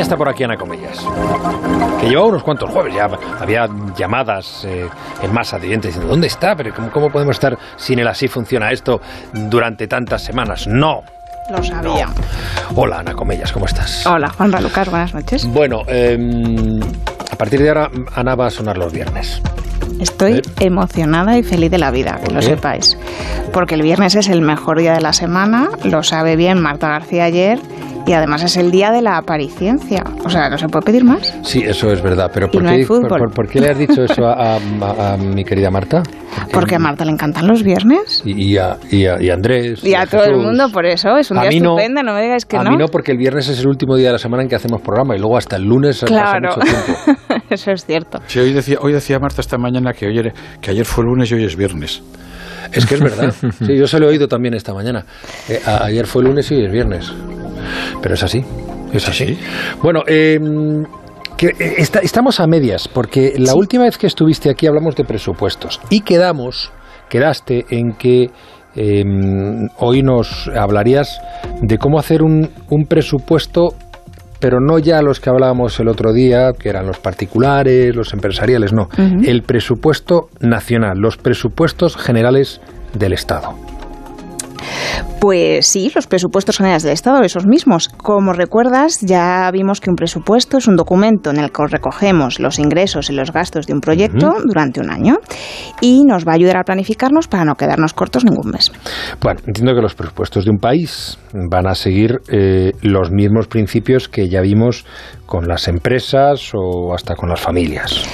ya está por aquí Ana Comellas, que lleva unos cuantos jueves, ya había llamadas eh, en masa de oyentes diciendo, ¿dónde está? Pero ¿cómo, ¿cómo, podemos estar sin el así funciona esto durante tantas semanas? No. Lo sabía. Hola Ana Comellas, ¿cómo estás? Hola Juan Lucas, buenas noches. Bueno, eh, a partir de ahora Ana va a sonar los viernes. Estoy ¿Eh? emocionada y feliz de la vida, que lo sepáis. Porque el viernes es el mejor día de la semana, lo sabe bien Marta García ayer y además es el día de la apariciencia. O sea, ¿no se puede pedir más? Sí, eso es verdad. Pero ¿por, no qué, por, por, por qué, le has dicho eso a, a, a mi querida Marta? Porque, Porque, a Marta le encantan los viernes. Y, y, a, y a, Andrés. Y a, todo el mundo, por eso. Es un día estupendo, no, no, me digáis que a no. A mí no, porque el viernes es el último día de la semana en que hacemos programa y luego hasta el lunes claro. pasa mucho tiempo. eso es cierto. Sí, hoy decía, hoy decía Marta esta mañana que, hoy, que ayer fue lunes y hoy es viernes. Es que es verdad. Sí, yo se lo he oído también esta mañana. Eh, a, ayer fue lunes y hoy es viernes. Pero es así. Es así. ¿Sí? Bueno, eh, que está, estamos a medias, porque la sí. última vez que estuviste aquí hablamos de presupuestos y quedamos, quedaste en que eh, hoy nos hablarías de cómo hacer un, un presupuesto pero no ya los que hablábamos el otro día, que eran los particulares, los empresariales, no. Uh -huh. El presupuesto nacional, los presupuestos generales del Estado. Pues sí, los presupuestos generales del Estado, esos mismos. Como recuerdas, ya vimos que un presupuesto es un documento en el que recogemos los ingresos y los gastos de un proyecto uh -huh. durante un año y nos va a ayudar a planificarnos para no quedarnos cortos ningún mes. Bueno, entiendo que los presupuestos de un país van a seguir eh, los mismos principios que ya vimos con las empresas o hasta con las familias.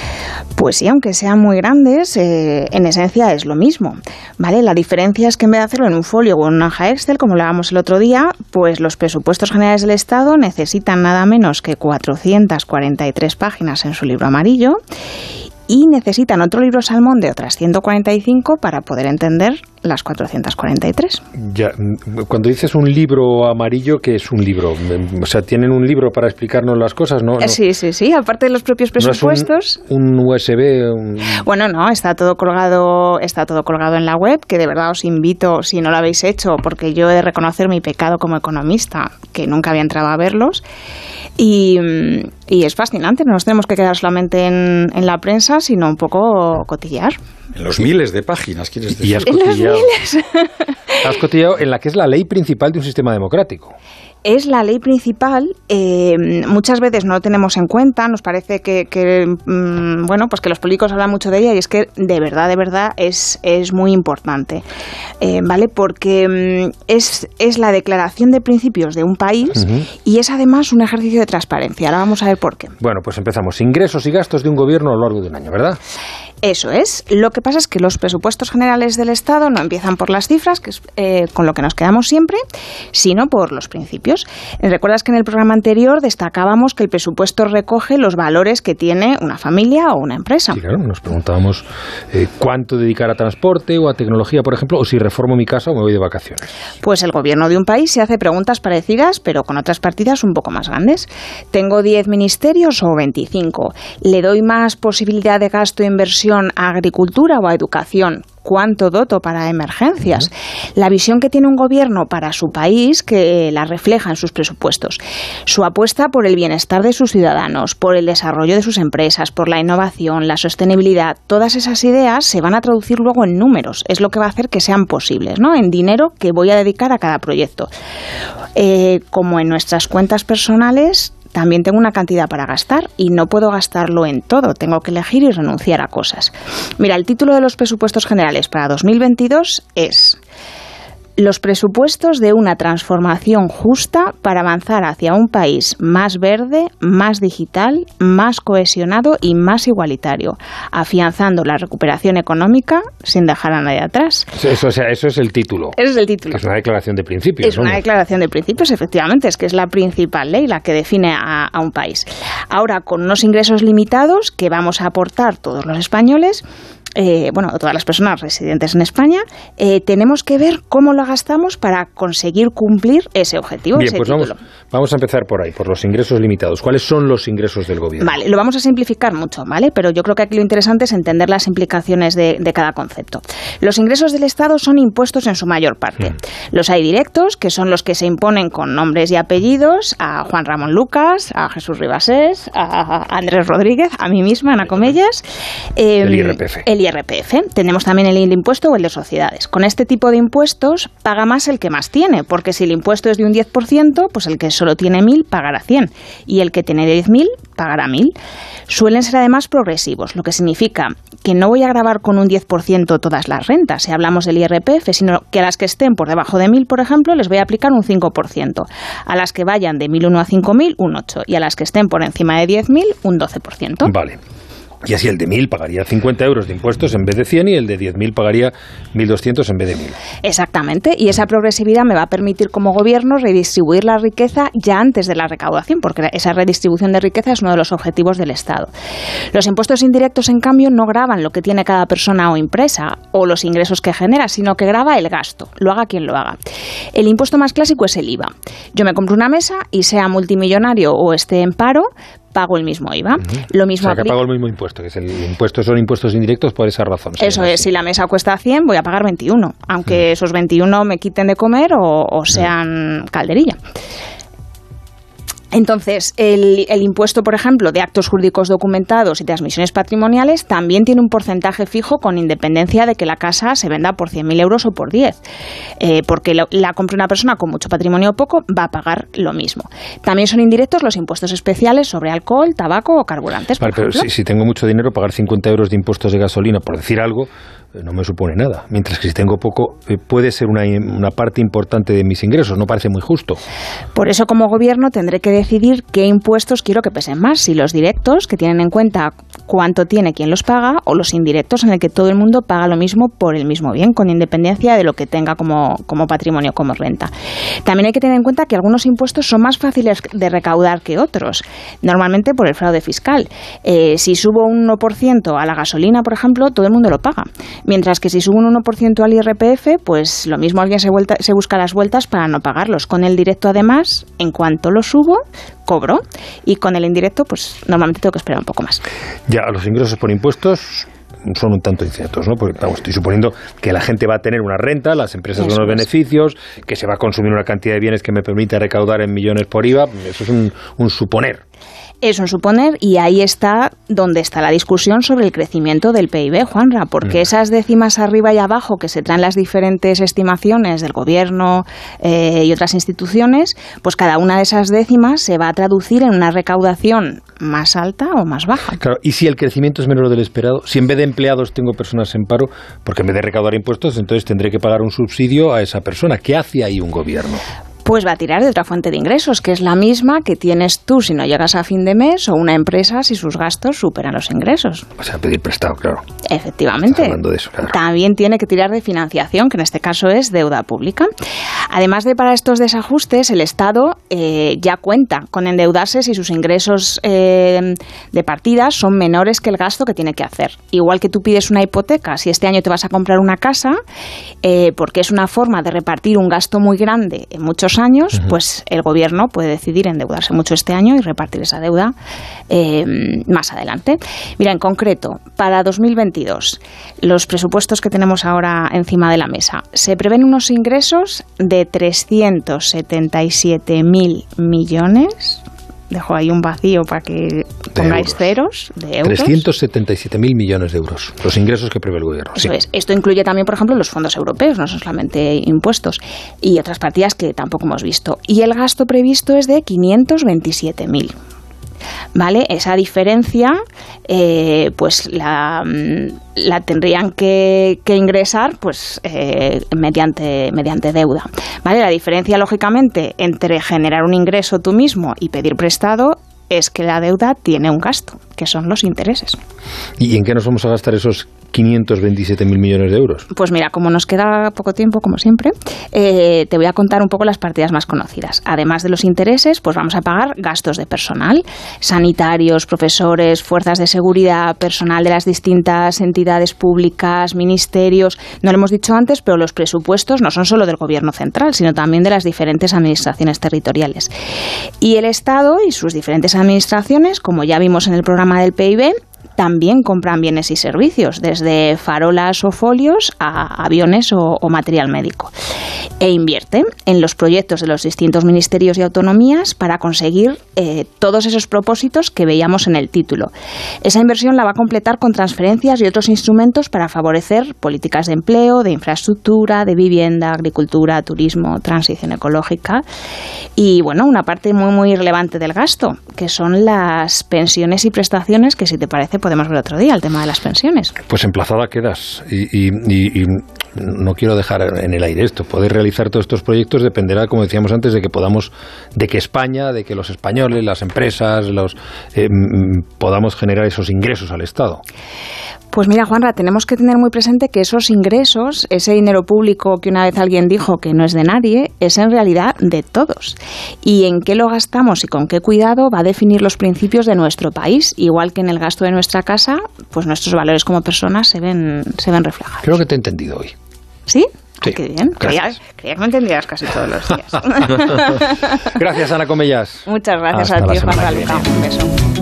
Pues sí, aunque sean muy grandes, eh, en esencia es lo mismo, ¿vale? La diferencia es que en vez de hacerlo en un folio o en una hoja Excel, como lo hablábamos el otro día, pues los presupuestos generales del Estado necesitan nada menos que 443 páginas en su libro amarillo y necesitan otro libro salmón de otras 145 para poder entender las 443. Ya, cuando dices un libro amarillo, ¿qué es un libro? O sea, ¿tienen un libro para explicarnos las cosas? No, no. Sí, sí, sí. Aparte de los propios presupuestos. ¿No es un, un, USB. Un... Bueno, no, está todo colgado, está todo colgado en la web, que de verdad os invito, si no lo habéis hecho, porque yo he de reconocer mi pecado como economista, que nunca había entrado a verlos. Y, y, es fascinante, no nos tenemos que quedar solamente en, en, la prensa, sino un poco cotillear. En los miles de páginas, ¿quieres decir? Y has cotillado, has cotillado en la que es la ley principal de un sistema democrático es la ley principal. Eh, muchas veces no lo tenemos en cuenta, nos parece que, que mmm, bueno, pues que los políticos hablan mucho de ella y es que de verdad, de verdad es, es muy importante, eh, ¿vale? Porque mmm, es, es la declaración de principios de un país uh -huh. y es además un ejercicio de transparencia. Ahora vamos a ver por qué. Bueno, pues empezamos. Ingresos y gastos de un gobierno a lo largo de un año, ¿verdad? Eso es. Lo que pasa es que los presupuestos generales del Estado no empiezan por las cifras, que es eh, con lo que nos quedamos siempre, sino por los principios. Recuerdas que en el programa anterior destacábamos que el presupuesto recoge los valores que tiene una familia o una empresa. Sí, claro, nos preguntábamos eh, cuánto dedicar a transporte o a tecnología, por ejemplo, o si reformo mi casa o me voy de vacaciones. Pues el gobierno de un país se hace preguntas parecidas, pero con otras partidas un poco más grandes. ¿Tengo 10 ministerios o 25? ¿Le doy más posibilidad de gasto e inversión a agricultura o a educación? cuánto doto para emergencias, la visión que tiene un gobierno para su país que la refleja en sus presupuestos, su apuesta por el bienestar de sus ciudadanos, por el desarrollo de sus empresas, por la innovación, la sostenibilidad, todas esas ideas se van a traducir luego en números, es lo que va a hacer que sean posibles, ¿no? En dinero que voy a dedicar a cada proyecto. Eh, como en nuestras cuentas personales, también tengo una cantidad para gastar y no puedo gastarlo en todo, tengo que elegir y renunciar a cosas. Mira, el título de los presupuestos generales para 2022 es los presupuestos de una transformación justa para avanzar hacia un país más verde, más digital, más cohesionado y más igualitario, afianzando la recuperación económica sin dejar a nadie atrás. Eso, o sea, eso es el título. Ese es el título. Que es una declaración de principios. Es una declaración de principios, efectivamente, es que es la principal ley la que define a, a un país. Ahora, con unos ingresos limitados que vamos a aportar todos los españoles, eh, bueno, todas las personas residentes en España, eh, tenemos que ver cómo lo gastamos para conseguir cumplir ese objetivo. Bien, pues vamos, vamos, a empezar por ahí, por los ingresos limitados. ¿Cuáles son los ingresos del gobierno? Vale, lo vamos a simplificar mucho, ¿vale? Pero yo creo que aquí lo interesante es entender las implicaciones de, cada concepto. Los ingresos del Estado son impuestos en su mayor parte. Mm. Los hay directos, que son los que se imponen con nombres y apellidos a Juan Ramón Lucas, a Jesús Ribasés, a Andrés Rodríguez, a mí misma, Ana Comellas. el IRPF. El IRPF. Tenemos también el impuesto o el de sociedades. Con este tipo de impuestos paga más el que más tiene, porque si el impuesto es de un 10%, pues el que solo tiene 1.000 pagará 100 y el que tiene 10.000 pagará 1.000. Suelen ser además progresivos, lo que significa que no voy a grabar con un 10% todas las rentas, si hablamos del IRPF, sino que a las que estén por debajo de 1.000, por ejemplo, les voy a aplicar un 5%. A las que vayan de 1.001 a 5.000, un 8%. Y a las que estén por encima de 10.000, un 12%. Vale. Y así el de 1.000 pagaría 50 euros de impuestos en vez de 100 y el de 10.000 pagaría 1.200 en vez de 1.000. Exactamente. Y esa progresividad me va a permitir como gobierno redistribuir la riqueza ya antes de la recaudación, porque esa redistribución de riqueza es uno de los objetivos del Estado. Los impuestos indirectos, en cambio, no graban lo que tiene cada persona o empresa o los ingresos que genera, sino que graba el gasto, lo haga quien lo haga. El impuesto más clásico es el IVA. Yo me compro una mesa y sea multimillonario o esté en paro, pago el mismo IVA. Lo mismo o sea, que pago el mismo impuesto, que es el impuesto son impuestos indirectos por esa razón. Eso es, si la mesa cuesta 100, voy a pagar 21, aunque esos 21 me quiten de comer o, sean calderilla. Entonces, el, impuesto, por ejemplo, de actos jurídicos documentados y transmisiones patrimoniales también tiene un porcentaje fijo con independencia de que la casa se venda por 100.000 euros o por 10. Eh, porque la compra una persona con mucho patrimonio o poco va a pagar lo mismo. También son indirectos los impuestos especiales sobre alcohol, tabaco o carburantes. Vale, pero si, si, tengo mucho dinero, pagar 50 euros de impuestos de gasolina, por decir algo, eh, no me supone nada. Mientras que si tengo poco, eh, puede ser una, una, parte importante de mis ingresos. No parece muy justo. Por eso, como gobierno, tendré que decidir qué impuestos quiero que pesen más. Si los directos, que tienen en cuenta cuánto tiene quien los paga, o los indirectos, en el que todo el mundo paga lo mismo por el mismo bien, con independencia de lo que tenga como, como patrimonio, como renta. También hay que tener en cuenta que algunos impuestos son más fáciles de recaudar que otros, normalmente por el fraude fiscal. Eh, si subo un 1% a la gasolina, por ejemplo, todo el mundo lo paga. Mientras que si subo un 1% al IRPF, pues lo mismo alguien se, vuelta, se busca las vueltas para no pagarlos. Con el directo, además, en cuanto lo subo, cobro. Y con el indirecto, pues normalmente tengo que esperar un poco más. Ya, los ingresos por impuestos son un tanto inciertos, ¿no? Porque estoy suponiendo que la gente va a tener una renta, las empresas van unos beneficios, que se va a consumir una cantidad de bienes que me permite recaudar en millones por IVA. Eso es un, un suponer. Es un suponer y ahí está donde está la discusión sobre el crecimiento del PIB, Juanra, porque mm. esas décimas arriba y abajo que se traen las diferentes estimaciones del gobierno eh, y otras instituciones, pues cada una de esas décimas se va a traducir en una recaudación más alta o más baja. Claro, y si el crecimiento es menor del esperado, si en vez de empleados tengo personas en paro, porque en vez de recaudar impuestos, entonces tendré que pagar un subsidio a esa persona. ¿Qué hace ahí un gobierno? Pues va a tirar de otra fuente de ingresos, que es la misma que tienes tú si no llegas a fin de mes o una empresa si sus gastos superan los ingresos. O sea, pedir prestado, claro. Efectivamente. Hablando de eso, claro. También tiene que tirar de financiación, que en este caso es deuda pública. Además de para estos desajustes, el Estado eh, ya cuenta con endeudarse si sus ingresos eh, de partida son menores que el gasto que tiene que hacer. Igual que tú pides una hipoteca, si este año te vas a comprar una casa, eh, porque es una forma de repartir un gasto muy grande en muchos años, pues el gobierno puede decidir endeudarse mucho este año y repartir esa deuda eh, más adelante. Mira, en concreto, para 2022, los presupuestos que tenemos ahora encima de la mesa, se prevén unos ingresos de 377.000 millones dejo ahí un vacío para que pongáis ceros de euros. 377.000 millones de euros, los ingresos que prevé el gobierno. Eso es. Esto incluye también, por ejemplo, los fondos europeos, no son solamente impuestos, y otras partidas que tampoco hemos visto. Y el gasto previsto es de 527.000. ¿vale? Esa diferencia, eh, pues la, la, tendrían que, ingresar, pues eh, mediante, mediante deuda, ¿vale? La diferencia, lógicamente, entre generar un ingreso tú mismo y pedir prestado es que la deuda tiene un gasto, que son los intereses. ¿Y en qué nos vamos a gastar esos 527.000 millones de euros? Pues mira, como nos queda poco tiempo, como siempre, eh, te voy a contar un poco las partidas más conocidas. Además de los intereses, pues vamos a pagar gastos de personal, sanitarios, profesores, fuerzas de seguridad, personal de las distintas entidades públicas, ministerios. No lo hemos dicho antes, pero los presupuestos no son solo del Gobierno central, sino también de las diferentes administraciones territoriales. Y el Estado y sus diferentes administraciones, como ya vimos en el programa del PIB, también compran bienes y servicios, desde farolas o folios a aviones o, material médico. E invierte en los proyectos de los distintos ministerios y autonomías para conseguir eh, todos esos propósitos que veíamos en el título. Esa inversión la va a completar con transferencias y otros instrumentos para favorecer políticas de empleo, de infraestructura, de vivienda, agricultura, turismo, transición ecológica y, bueno, una parte muy, muy relevante del gasto, que son las pensiones y prestaciones que, si te parece, podemos ver otro día, el tema de las pensiones. Pues emplazada quedas. Y, no quiero dejar en el aire esto. Poder realizar todos estos proyectos dependerá, como decíamos antes, de que podamos, de que España, de que los españoles, las empresas, los eh, podamos generar esos ingresos al Estado. Pues mira, Juanra, tenemos que tener muy presente que esos ingresos, ese dinero público que una vez alguien dijo que no es de nadie, es en realidad de todos. Y en qué lo gastamos y con qué cuidado va a definir los principios de nuestro país, igual que en el gasto de nuestra casa, pues nuestros valores como personas se ven, se ven reflejados. Creo que te he entendido hoy. ¿Sí? Sí, qué bien. Creía, que me entendías casi todos los días. gracias, Ana Comellas. Muchas gracias a ti, Juan Luca. Un beso.